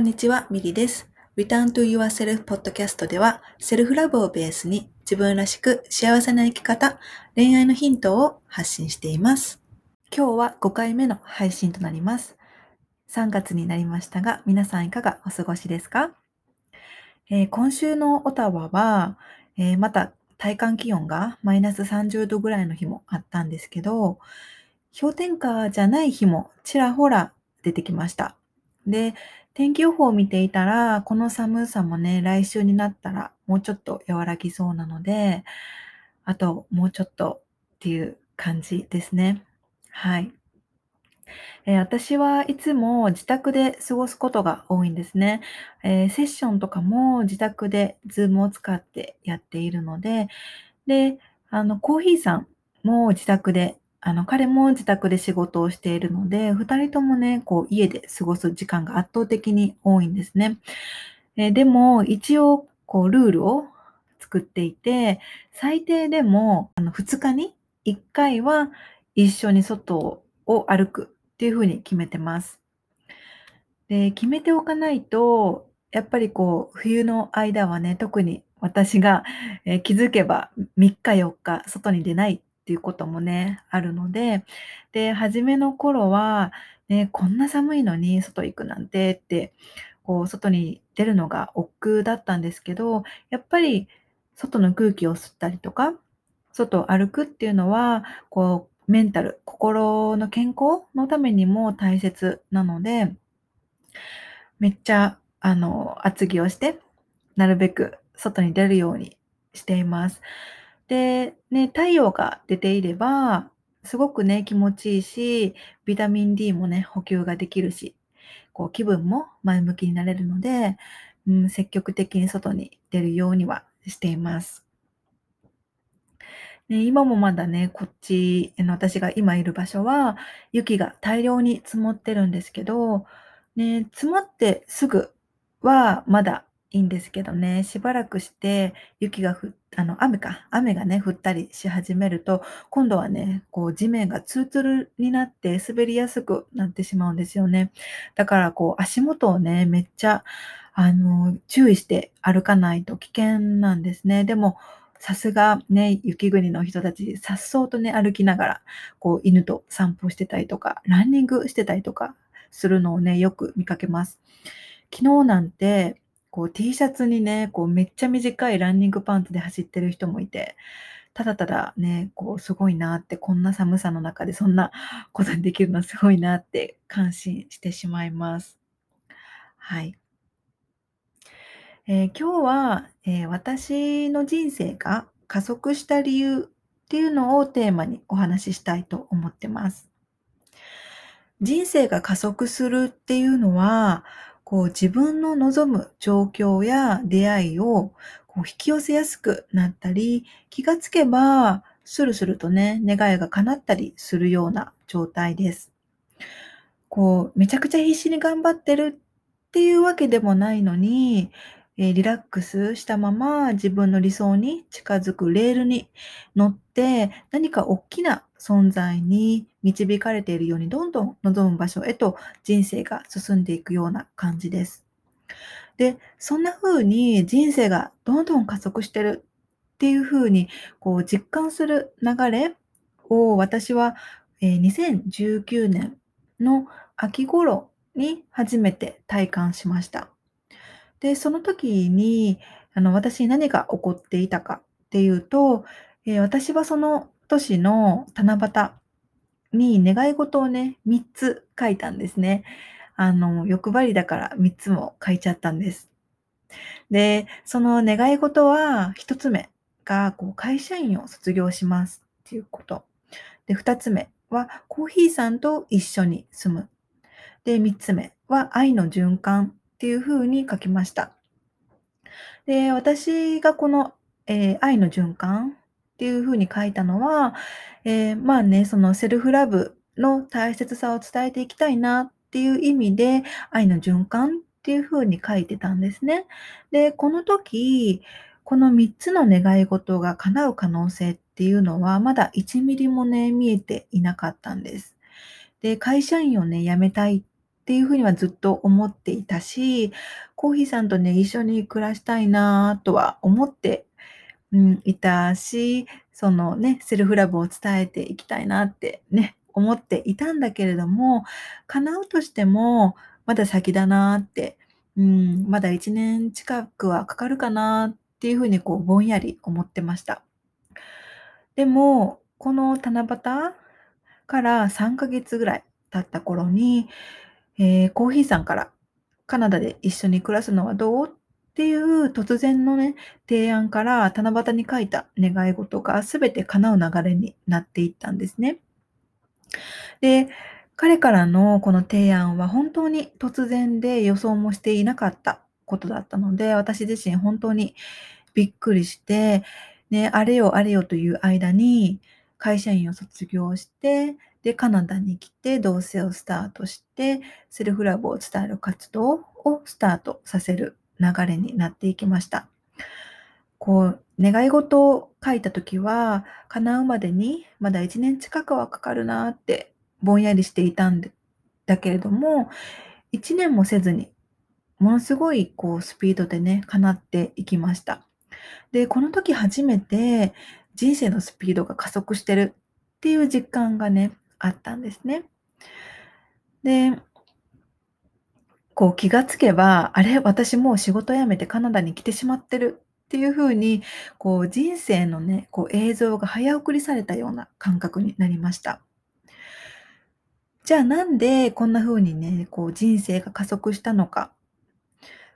んにちは、ミリです。Return to Yourself Podcast では、セルフラブをベースに自分らしく幸せな生き方、恋愛のヒントを発信しています。今日は5回目の配信となります。3月になりましたが、皆さんいかがお過ごしですか、えー今週のオタワは、えーまた体感気温がマイナス30度ぐらいの日もあったんですけど、氷点下じゃない日もちらほら出てきました。で、天気予報を見ていたら、この寒さもね、来週になったらもうちょっと和らぎそうなので、あともうちょっとっていう感じですね。はい。えー私はいつも自宅で過ごすことが多いんですね。えーセッションとかも自宅でズームを使ってやっているので、で、あの、コーヒーさんも自宅で、あの、彼も自宅で仕事をしているので、二人ともね、こう、家で過ごす時間が圧倒的に多いんですね。えでも、一応、こう、ルールを作っていて、最低でも、あの、2日に1回は一緒に外を歩くっていうふうに決めてます。で、決めておかないと、やっぱりこう、冬の間はね、特に私が、えー気づけば3日4日外に出ないっていうこともね、あるので、で、初めの頃は、ね、こんな寒いのに外行くなんてって、こう、外に出るのが億劫だったんですけど、やっぱり外の空気を吸ったりとか、外を歩くっていうのは、こう、メンタル、心の健康のためにも大切なので、めっちゃ、あの、厚着をして、なるべく外に出るようにしています。で、ね、太陽が出ていれば、すごくね、気持ちいいし、ビタミン D もね、補給ができるし、こう、気分も前向きになれるので、うん、積極的に外に出るようにはしています。ね、今もまだね、こっち、の私が今いる場所は、雪が大量に積もってるんですけど、ね、積もってすぐはまだいいんですけどね、しばらくして雪がふあの、雨か、雨がね、降ったりし始めると、今度はね、こう地面がツルツルになって滑りやすくなってしまうんですよね。だからこう足元をね、めっちゃ、あの、注意して歩かないと危険なんですね。でも、さすがね、雪国の人たち、さっそうとね、歩きながら、こう犬と散歩してたりとか、ランニングしてたりとかするのをね、よく見かけます。昨日なんて、こう T シャツにね、こうめっちゃ短いランニングパンツで走ってる人もいて、ただただね、こうすごいなって、こんな寒さの中でそんなことできるのすごいなって感心してしまいます。はい。えー今日は、えー私の人生が加速した理由っていうのをテーマにお話ししたいと思ってます。人生が加速するっていうのは、こう自分の望む状況や出会いをこう引き寄せやすくなったり、気がつけばスルスルとね、願いが叶ったりするような状態です。こう、めちゃくちゃ必死に頑張ってるっていうわけでもないのに、えリラックスしたまま自分の理想に近づくレールに乗って何か大きな存在に導かれているようにどんどん望む場所へと人生が進んでいくような感じです。で、そんな風に人生がどんどん加速してるっていう風にこう実感する流れを私は、え2019年の秋頃に初めて体感しました。で、その時にあの私に何が起こっていたかっていうと、えー私はその年の七夕に願い事をね、3つ書いたんですね。あの、欲張りだから3つも書いちゃったんです。で、その願い事は1つ目がこう会社員を卒業しますっていうこと。で、2つ目はコーヒーさんと一緒に住む。で、3つ目は愛の循環っていうふうに書きました。で、私がこの、えー愛の循環っていうふうに書いたのは、えーまあね、そのセルフラブの大切さを伝えていきたいなっていう意味で、愛の循環っていうふうに書いてたんですね。で、この時、この3つの願い事が叶う可能性っていうのは、まだ1ミリもね、見えていなかったんです。で、会社員をね、辞めたいっっていうふうにはずっと思っていたし、コーヒーさんとね、一緒に暮らしたいなとは思ってうん、いたし、そのね、セルフラブを伝えていきたいなってね、思っていたんだけれども、叶うとしても、まだ先だなって、うん、まだ1年近くはかかるかなっていうふうにこう、ぼんやり思ってました。でも、この七夕から3ヶ月ぐらい経った頃に、えー、コーヒーさんからカナダで一緒に暮らすのはどうっていう突然のね、提案から七夕に書いた願い事が全て叶う流れになっていったんですね。で、彼からのこの提案は本当に突然で予想もしていなかったことだったので、私自身本当にびっくりして、ね、あれよあれよという間に会社員を卒業して、で、カナダに来て同棲をスタートして、セルフラブを伝える活動をスタートさせる流れになっていきました。こう、願い事を書いた時は、叶うまでにまだ1年近くはかかるなってぼんやりしていたんだけれども、1年もせずに、ものすごいこうスピードでね、叶っていきました。で、この時初めて人生のスピードが加速してるっていう実感がね、あったんですね。で、こう気がつけば、あれ、私もう仕事辞めてカナダに来てしまってるっていう風に、こう人生のね、こう映像が早送りされたような感覚になりました。じゃあなんでこんな風にね、こう人生が加速したのか。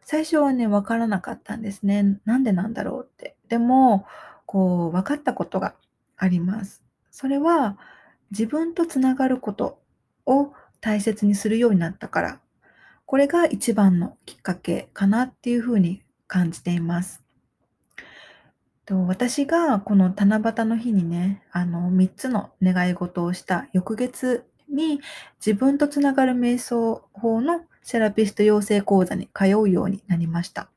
最初はね、わからなかったんですね。なんでなんだろうって。でも、こう、分かったことがあります。それは、自分とつながることを大切にするようになったからこれが一番のきっかけかなっていうふうに感じています。と私がこの七夕の日にね、あの3つの願い事をした翌月に自分とつながる瞑想法のセラピスト養成講座に通うようになりました。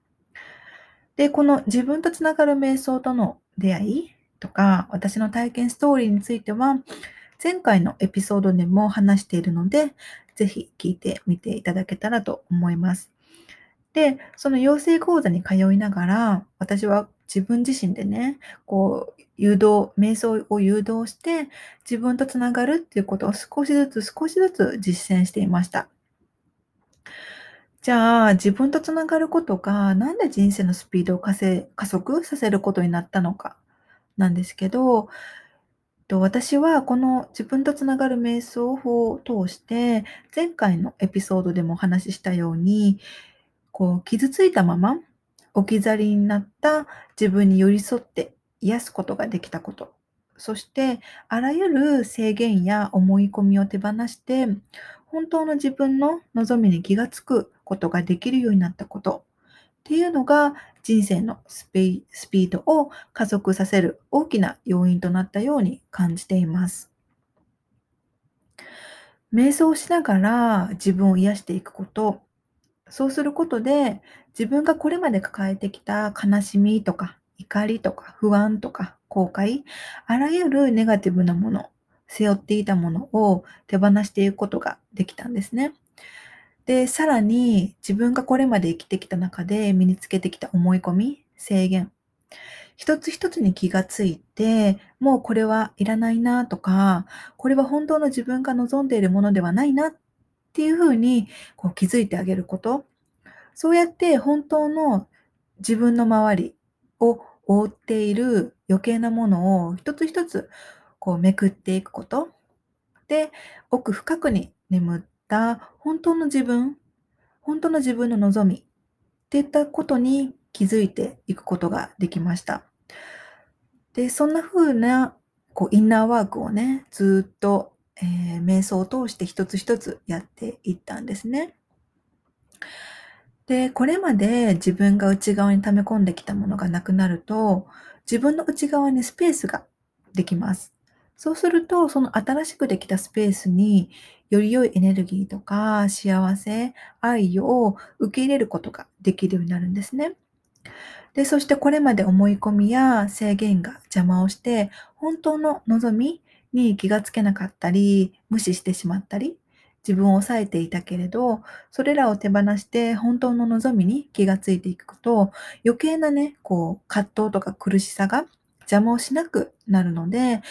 で、この自分とつながる瞑想との出会いとか、私の体験ストーリーについては、前回のエピソードでも話しているので、ぜひ聞いてみていただけたらと思います。で、その養成講座に通いながら、私は自分自身でね、こう、誘導、瞑想を誘導して、自分とつながるっていうことを少しずつ少しずつ実践していました。じゃあ、自分とつながることが、なんで人生のスピードを加速させることになったのか、なんですけど、と私はこの自分とつながる瞑想法を通して、前回のエピソードでもお話ししたように、こう傷ついたまま置き去りになった自分に寄り添って癒すことができたこと。そして、あらゆる制限や思い込みを手放して、本当の自分の望みに気がつくことができるようになったこと。っていうのが人生のスピードを加速させる大きな要因となったように感じています。瞑想しながら自分を癒していくこと、そうすることで自分がこれまで抱えてきた悲しみとか怒りとか不安とか後悔、あらゆるネガティブなもの、背負っていたものを手放していくことができたんですね。で、さらに自分がこれまで生きてきた中で身につけてきた思い込み、制限、一つ一つに気がついて、もうこれはいらないなとか、これは本当の自分が望んでいるものではないなっていうふうにこう気づいてあげること。そうやって本当の自分の周りを覆っている余計なものを一つ一つこうめくっていくこと。で、奥深くに眠った本当の自分、本当の自分の望みっていったことに気づいていくことができました。で、そんな風なこうインナーワークをね、ずっと、えー、瞑想を通して一つ一つやっていったんですね。で、これまで自分が内側に溜め込んできたものがなくなると、自分の内側にスペースができます。そうすると、その新しくできたスペースにより良いエネルギーとか幸せ、愛を受け入れることができるようになるんですね。で、そしてこれまで思い込みや制限が邪魔をして、本当の望みに気がつけなかったり、無視してしまったり、自分を抑えていたけれど、それらを手放して本当の望みに気がついていくと、余計なね、こう、葛藤とか苦しさが邪魔をしなくなるので、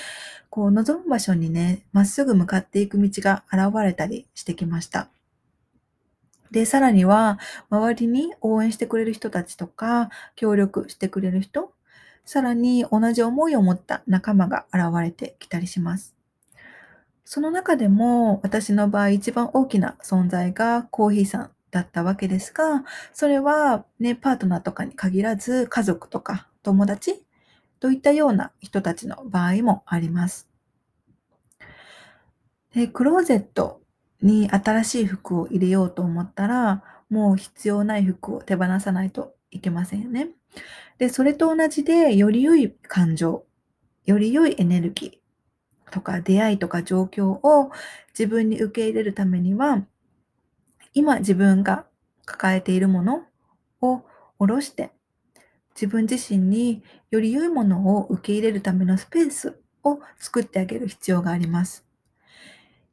こう、望む場所にね、まっすぐ向かっていく道が現れたりしてきました。で、さらには、周りに応援してくれる人たちとか、協力してくれる人、さらに同じ思いを持った仲間が現れてきたりします。その中でも私の場合一番大きな存在がコーヒーさんだったわけですが、それはね、パートナーとかに限らず家族とか友達といったような人たちの場合もあります。でクローゼットに新しい服を入れようと思ったら、もう必要ない服を手放さないといけませんよね。で、それと同じで、より良い感情、より良いエネルギー、とか出会いとか状況を自分に受け入れるためには、今自分が抱えているものを下ろして、自分自身により良いものを受け入れるためのスペースを作ってあげる必要があります。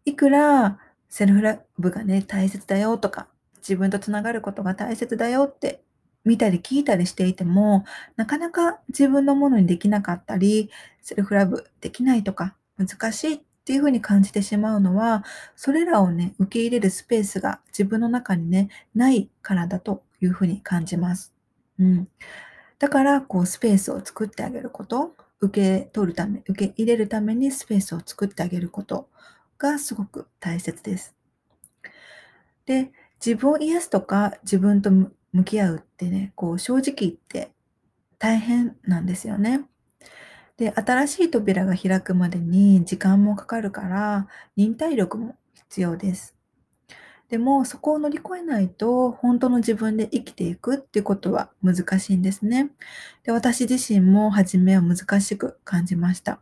いくらセルフラブがね、大切だよとか、自分とつながることが大切だよって見たり聞いたりしていても、なかなか自分のものにできなかったり、セルフラブできないとか、難しいっていうふうに感じてしまうのは、それらをね、受け入れるスペースが自分の中にね、ないからだというふうに感じます。うん。だから、こう、スペースを作ってあげること、受け取るため、受け入れるためにスペースを作ってあげることがすごく大切です。で、自分を癒すとか、自分と向き合うってね、こう、正直言って大変なんですよね。で、新しい扉が開くまでに時間もかかるから、忍耐力も必要です。でも、そこを乗り越えないと、本当の自分で生きていくっていうことは難しいんですね。で、私自身も初めは難しく感じました。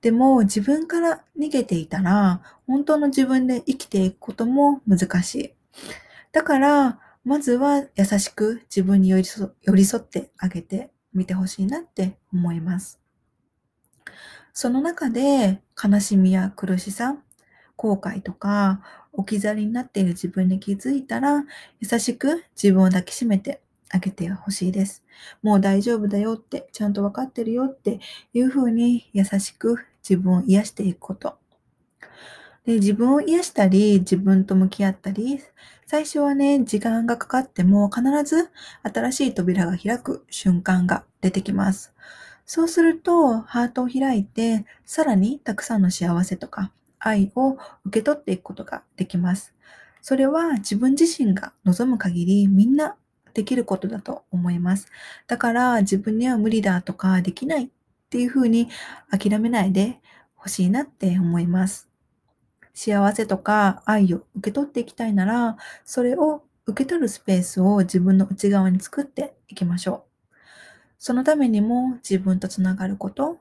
でも、自分から逃げていたら、本当の自分で生きていくことも難しい。だから、まずは優しく自分に寄り添ってあげてみてほしいなって思います。その中で悲しみや苦しさ、後悔とか置き去りになっている自分に気づいたら、優しく自分を抱きしめてあげてほしいです。もう大丈夫だよって、ちゃんとわかってるよっていうふうに優しく自分を癒していくこと。で自分を癒したり、自分と向き合ったり、最初はね、時間がかかっても必ず新しい扉が開く瞬間が出てきます。そうすると、ハートを開いて、さらにたくさんの幸せとか愛を受け取っていくことができます。それは自分自身が望む限りみんなできることだと思います。だから自分には無理だとかできないっていうふうに諦めないでほしいなって思います。幸せとか愛を受け取っていきたいなら、それを受け取るスペースを自分の内側に作っていきましょう。そのためにも自分とつながること、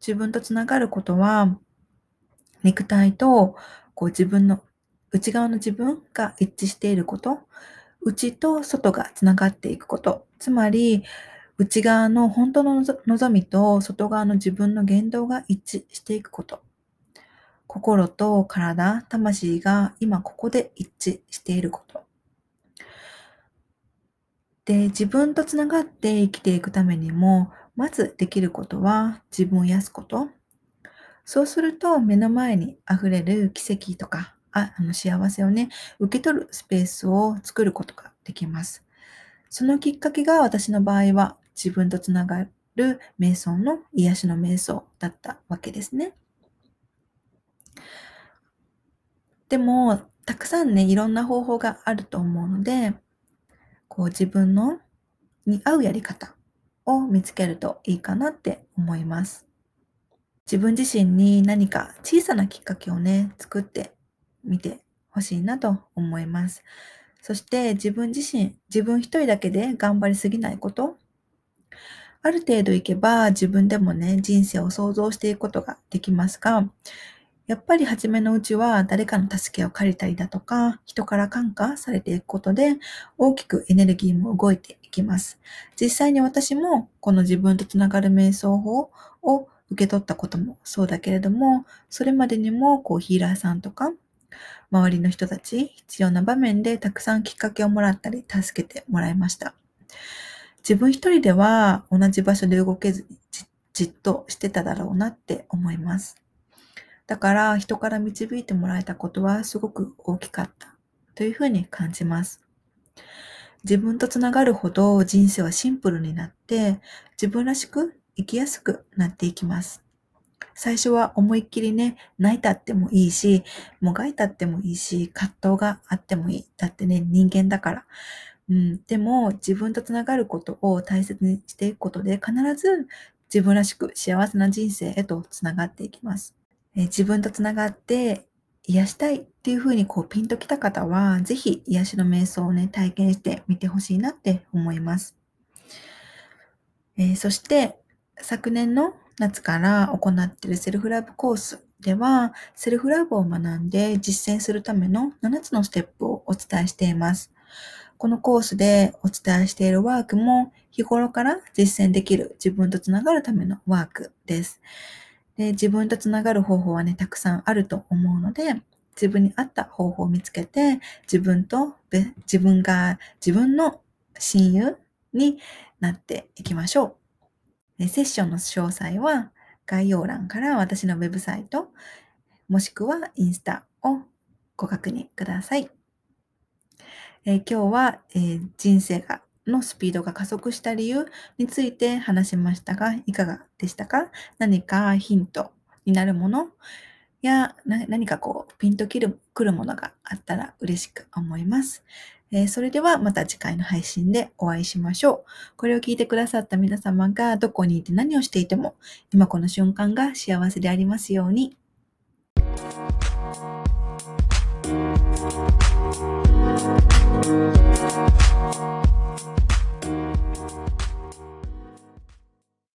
自分とつながることは、肉体とこう自分の内側の自分が一致していること、内と外がつながっていくこと、つまり内側の本当の望みと外側の自分の言動が一致していくこと。心と体、魂が今ここで一致していること。で、自分とつながって生きていくためにも、まずできることは自分を癒すこと。そうすると目の前に溢れる奇跡とか、ああの幸せをね、受け取るスペースを作ることができます。そのきっかけが私の場合は自分とつながる瞑想の癒しの瞑想だったわけですね。でも、たくさんね、いろんな方法があると思うので、こう自分のに合うやり方を見つけるといいかなって思います。自分自身に何か小さなきっかけをね、作ってみてほしいなと思います。そして自分自身、自分一人だけで頑張りすぎないこと。ある程度いけば自分でもね、人生を想像していくことができますが、やっぱり初めのうちは誰かの助けを借りたりだとか、人から感化されていくことで、大きくエネルギーも動いていきます。実際に私もこの自分とつながる瞑想法を受け取ったこともそうだけれども、それまでにもこうヒーラーさんとか、周りの人たち、必要な場面でたくさんきっかけをもらったり、助けてもらいました。自分一人では同じ場所で動けずにじっとしてただろうなって思います。だから人から導いてもらえたことはすごく大きかったというふうに感じます。自分とつながるほど人生はシンプルになって自分らしく生きやすくなっていきます。最初は思いっきりね、泣いたってもいいし、もがいたってもいいし、葛藤があってもいい。だってね、人間だから。うん、でも、自分とつながることを大切にしていくことで、必ず自分らしく幸せな人生へとつながっていきます。え自分とつながって癒したいっていうふうにこうピンときた方は、ぜひ癒しの瞑想をね、体験してみてほしいなって思います。えー、そして、昨年の夏から行っているセルフラブコースでは、セルフラブを学んで実践するための7つのステップをお伝えしています。このコースでお伝えしているワークも日頃から実践できる自分とつながるためのワークです。で自分とつながる方法はね、たくさんあると思うので、自分に合った方法を見つけて、自分と、自分が自分の親友になっていきましょう。セッションの詳細は概要欄から私のウェブサイト、もしくはインスタをご確認ください。えー、今日は、えー、人生がのスピードが加速した理由について話しましたが、いかがでしたか？何かヒントになるもの？や何かこうピンとくるものがあったら嬉しく思います。えー、それではまた次回の配信でお会いしましょう。これを聞いてくださった皆様がどこにいて何をしていても今この瞬間が幸せでありますように。